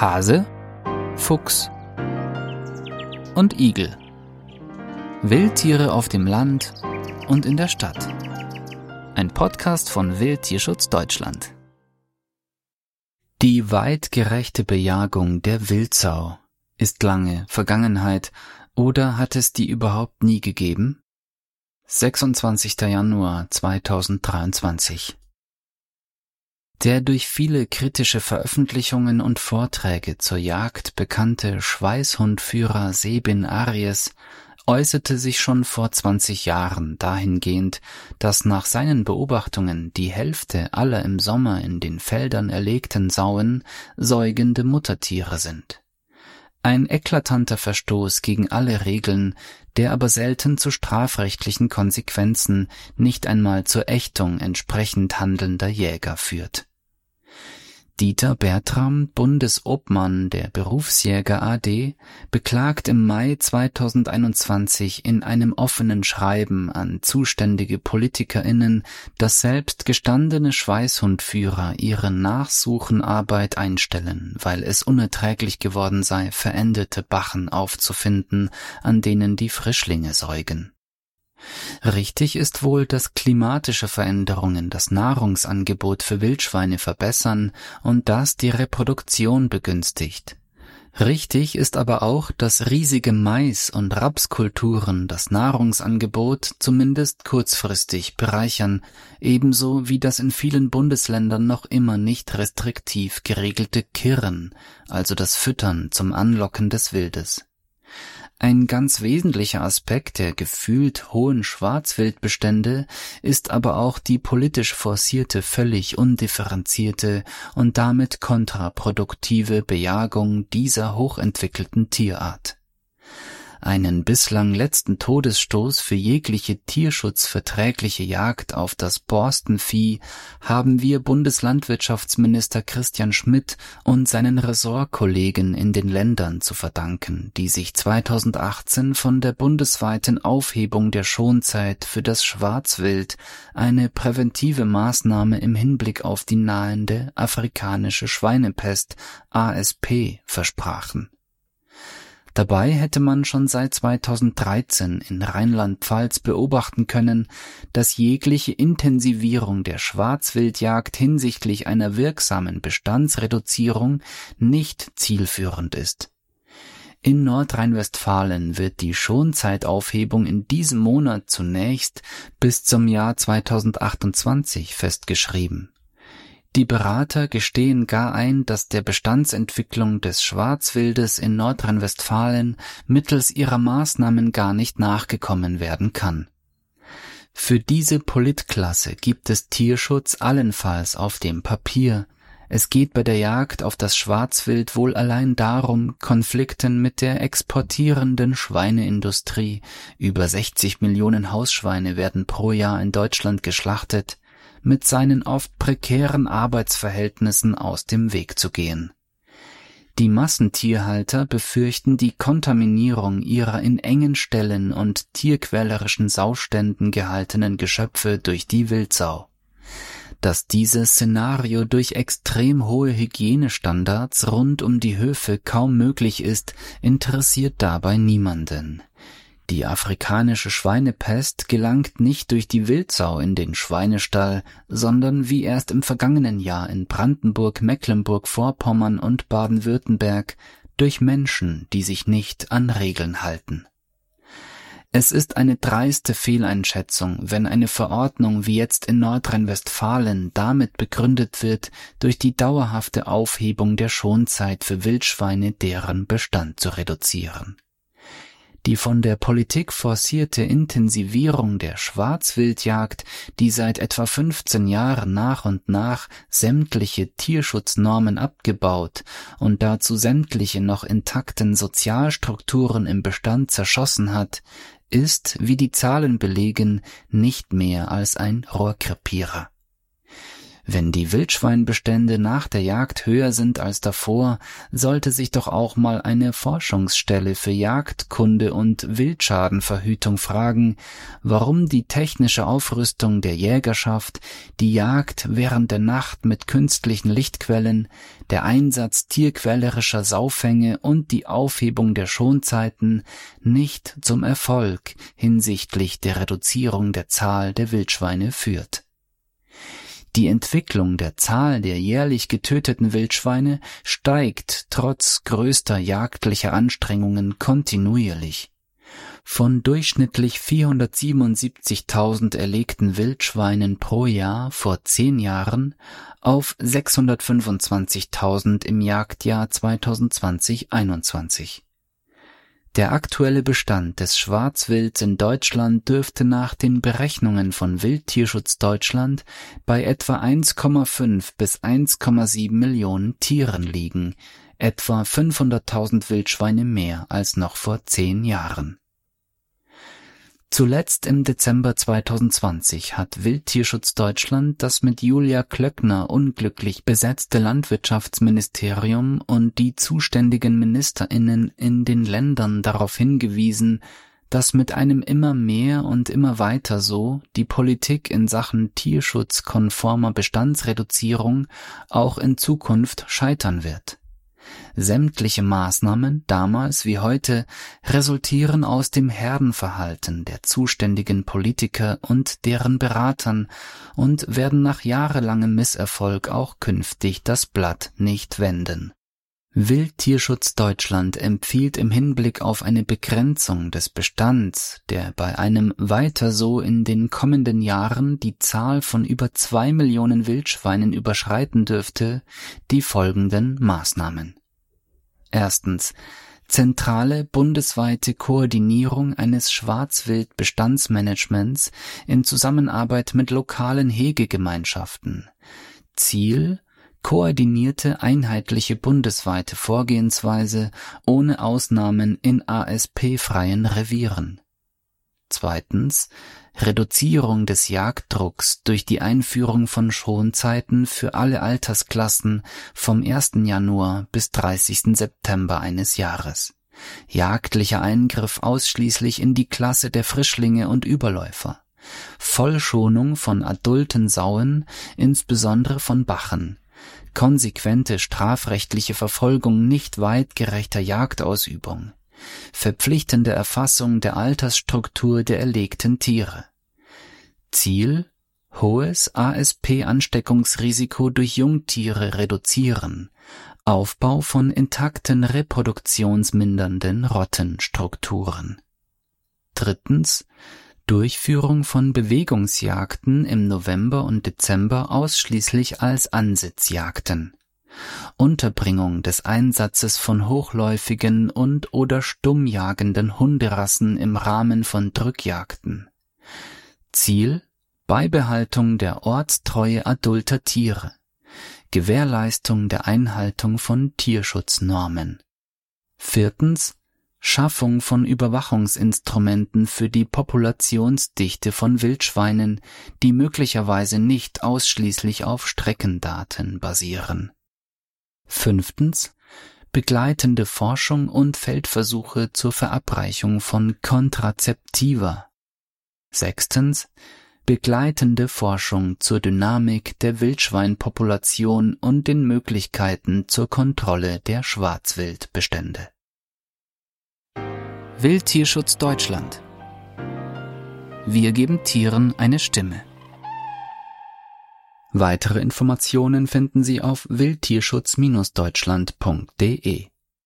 Hase, Fuchs und Igel. Wildtiere auf dem Land und in der Stadt. Ein Podcast von Wildtierschutz Deutschland. Die weitgerechte Bejagung der Wildsau ist lange Vergangenheit oder hat es die überhaupt nie gegeben? 26. Januar 2023 der durch viele kritische Veröffentlichungen und Vorträge zur Jagd bekannte Schweißhundführer Sebin Aries äußerte sich schon vor 20 Jahren dahingehend, dass nach seinen Beobachtungen die Hälfte aller im Sommer in den Feldern erlegten Sauen säugende Muttertiere sind. Ein eklatanter Verstoß gegen alle Regeln, der aber selten zu strafrechtlichen Konsequenzen, nicht einmal zur Ächtung entsprechend handelnder Jäger führt. Dieter Bertram, Bundesobmann der Berufsjäger AD, beklagt im Mai 2021 in einem offenen Schreiben an zuständige PolitikerInnen, dass selbst gestandene Schweißhundführer ihre Nachsuchenarbeit einstellen, weil es unerträglich geworden sei, verendete Bachen aufzufinden, an denen die Frischlinge säugen. Richtig ist wohl, dass klimatische Veränderungen das Nahrungsangebot für Wildschweine verbessern und das die Reproduktion begünstigt. Richtig ist aber auch, dass riesige Mais- und Rapskulturen das Nahrungsangebot zumindest kurzfristig bereichern, ebenso wie das in vielen Bundesländern noch immer nicht restriktiv geregelte Kirren, also das Füttern zum Anlocken des Wildes. Ein ganz wesentlicher Aspekt der gefühlt hohen Schwarzwildbestände ist aber auch die politisch forcierte, völlig undifferenzierte und damit kontraproduktive Bejagung dieser hochentwickelten Tierart einen bislang letzten Todesstoß für jegliche tierschutzverträgliche Jagd auf das Borstenvieh haben wir Bundeslandwirtschaftsminister Christian Schmidt und seinen Ressortkollegen in den Ländern zu verdanken, die sich 2018 von der bundesweiten Aufhebung der Schonzeit für das Schwarzwild, eine präventive Maßnahme im Hinblick auf die nahende afrikanische Schweinepest ASP versprachen Dabei hätte man schon seit 2013 in Rheinland-Pfalz beobachten können, dass jegliche Intensivierung der Schwarzwildjagd hinsichtlich einer wirksamen Bestandsreduzierung nicht zielführend ist. In Nordrhein-Westfalen wird die Schonzeitaufhebung in diesem Monat zunächst bis zum Jahr 2028 festgeschrieben die Berater gestehen gar ein, dass der Bestandsentwicklung des Schwarzwildes in Nordrhein-Westfalen mittels ihrer Maßnahmen gar nicht nachgekommen werden kann. Für diese Politklasse gibt es Tierschutz allenfalls auf dem Papier. Es geht bei der Jagd auf das Schwarzwild wohl allein darum, Konflikten mit der exportierenden Schweineindustrie, über 60 Millionen Hausschweine werden pro Jahr in Deutschland geschlachtet, mit seinen oft prekären Arbeitsverhältnissen aus dem Weg zu gehen. Die Massentierhalter befürchten die Kontaminierung ihrer in engen Ställen und tierquälerischen Sauständen gehaltenen Geschöpfe durch die Wildsau. Dass dieses Szenario durch extrem hohe Hygienestandards rund um die Höfe kaum möglich ist, interessiert dabei niemanden. Die afrikanische Schweinepest gelangt nicht durch die Wildsau in den Schweinestall, sondern wie erst im vergangenen Jahr in Brandenburg, Mecklenburg-Vorpommern und Baden-Württemberg durch Menschen, die sich nicht an Regeln halten. Es ist eine dreiste Fehleinschätzung, wenn eine Verordnung wie jetzt in Nordrhein-Westfalen damit begründet wird, durch die dauerhafte Aufhebung der Schonzeit für Wildschweine deren Bestand zu reduzieren. Die von der Politik forcierte Intensivierung der Schwarzwildjagd, die seit etwa 15 Jahren nach und nach sämtliche Tierschutznormen abgebaut und dazu sämtliche noch intakten Sozialstrukturen im Bestand zerschossen hat, ist, wie die Zahlen belegen, nicht mehr als ein Rohrkrepierer. Wenn die Wildschweinbestände nach der Jagd höher sind als davor, sollte sich doch auch mal eine Forschungsstelle für Jagdkunde und Wildschadenverhütung fragen, warum die technische Aufrüstung der Jägerschaft, die Jagd während der Nacht mit künstlichen Lichtquellen, der Einsatz tierquälerischer Saufänge und die Aufhebung der Schonzeiten nicht zum Erfolg hinsichtlich der Reduzierung der Zahl der Wildschweine führt. Die Entwicklung der Zahl der jährlich getöteten Wildschweine steigt trotz größter jagdlicher Anstrengungen kontinuierlich. Von durchschnittlich 477.000 erlegten Wildschweinen pro Jahr vor zehn Jahren auf 625.000 im Jagdjahr 2020-21. Der aktuelle Bestand des Schwarzwilds in Deutschland dürfte nach den Berechnungen von Wildtierschutz Deutschland bei etwa 1,5 bis 1,7 Millionen Tieren liegen, etwa 500.000 Wildschweine mehr als noch vor zehn Jahren Zuletzt im Dezember 2020 hat Wildtierschutz Deutschland das mit Julia Klöckner unglücklich besetzte Landwirtschaftsministerium und die zuständigen Ministerinnen in den Ländern darauf hingewiesen, dass mit einem immer mehr und immer weiter so die Politik in Sachen tierschutzkonformer Bestandsreduzierung auch in Zukunft scheitern wird Sämtliche Maßnahmen, damals wie heute, resultieren aus dem Herdenverhalten der zuständigen Politiker und deren Beratern und werden nach jahrelangem Misserfolg auch künftig das Blatt nicht wenden. Wildtierschutz Deutschland empfiehlt im Hinblick auf eine Begrenzung des Bestands, der bei einem weiter so in den kommenden Jahren die Zahl von über zwei Millionen Wildschweinen überschreiten dürfte, die folgenden Maßnahmen. Erstens zentrale bundesweite Koordinierung eines Schwarzwildbestandsmanagements in Zusammenarbeit mit lokalen Hegegemeinschaften. Ziel koordinierte einheitliche bundesweite Vorgehensweise ohne Ausnahmen in ASP-freien Revieren. Zweitens Reduzierung des Jagddrucks durch die Einführung von Schonzeiten für alle Altersklassen vom 1. Januar bis 30. September eines Jahres. Jagdlicher Eingriff ausschließlich in die Klasse der Frischlinge und Überläufer. Vollschonung von adulten Sauen, insbesondere von Bachen. Konsequente strafrechtliche Verfolgung nicht weitgerechter Jagdausübung verpflichtende Erfassung der Altersstruktur der erlegten Tiere. Ziel hohes ASP-Ansteckungsrisiko durch Jungtiere reduzieren, Aufbau von intakten reproduktionsmindernden Rottenstrukturen. Drittens Durchführung von Bewegungsjagden im November und Dezember ausschließlich als Ansitzjagden Unterbringung des Einsatzes von hochläufigen und oder stummjagenden Hunderassen im Rahmen von Drückjagden. Ziel Beibehaltung der Ortstreue adulter Tiere. Gewährleistung der Einhaltung von Tierschutznormen. Viertens Schaffung von Überwachungsinstrumenten für die Populationsdichte von Wildschweinen, die möglicherweise nicht ausschließlich auf Streckendaten basieren. Fünftens begleitende Forschung und Feldversuche zur Verabreichung von Kontrazeptiva. Sechstens begleitende Forschung zur Dynamik der Wildschweinpopulation und den Möglichkeiten zur Kontrolle der Schwarzwildbestände. Wildtierschutz Deutschland Wir geben Tieren eine Stimme. Weitere Informationen finden Sie auf wildtierschutz-deutschland.de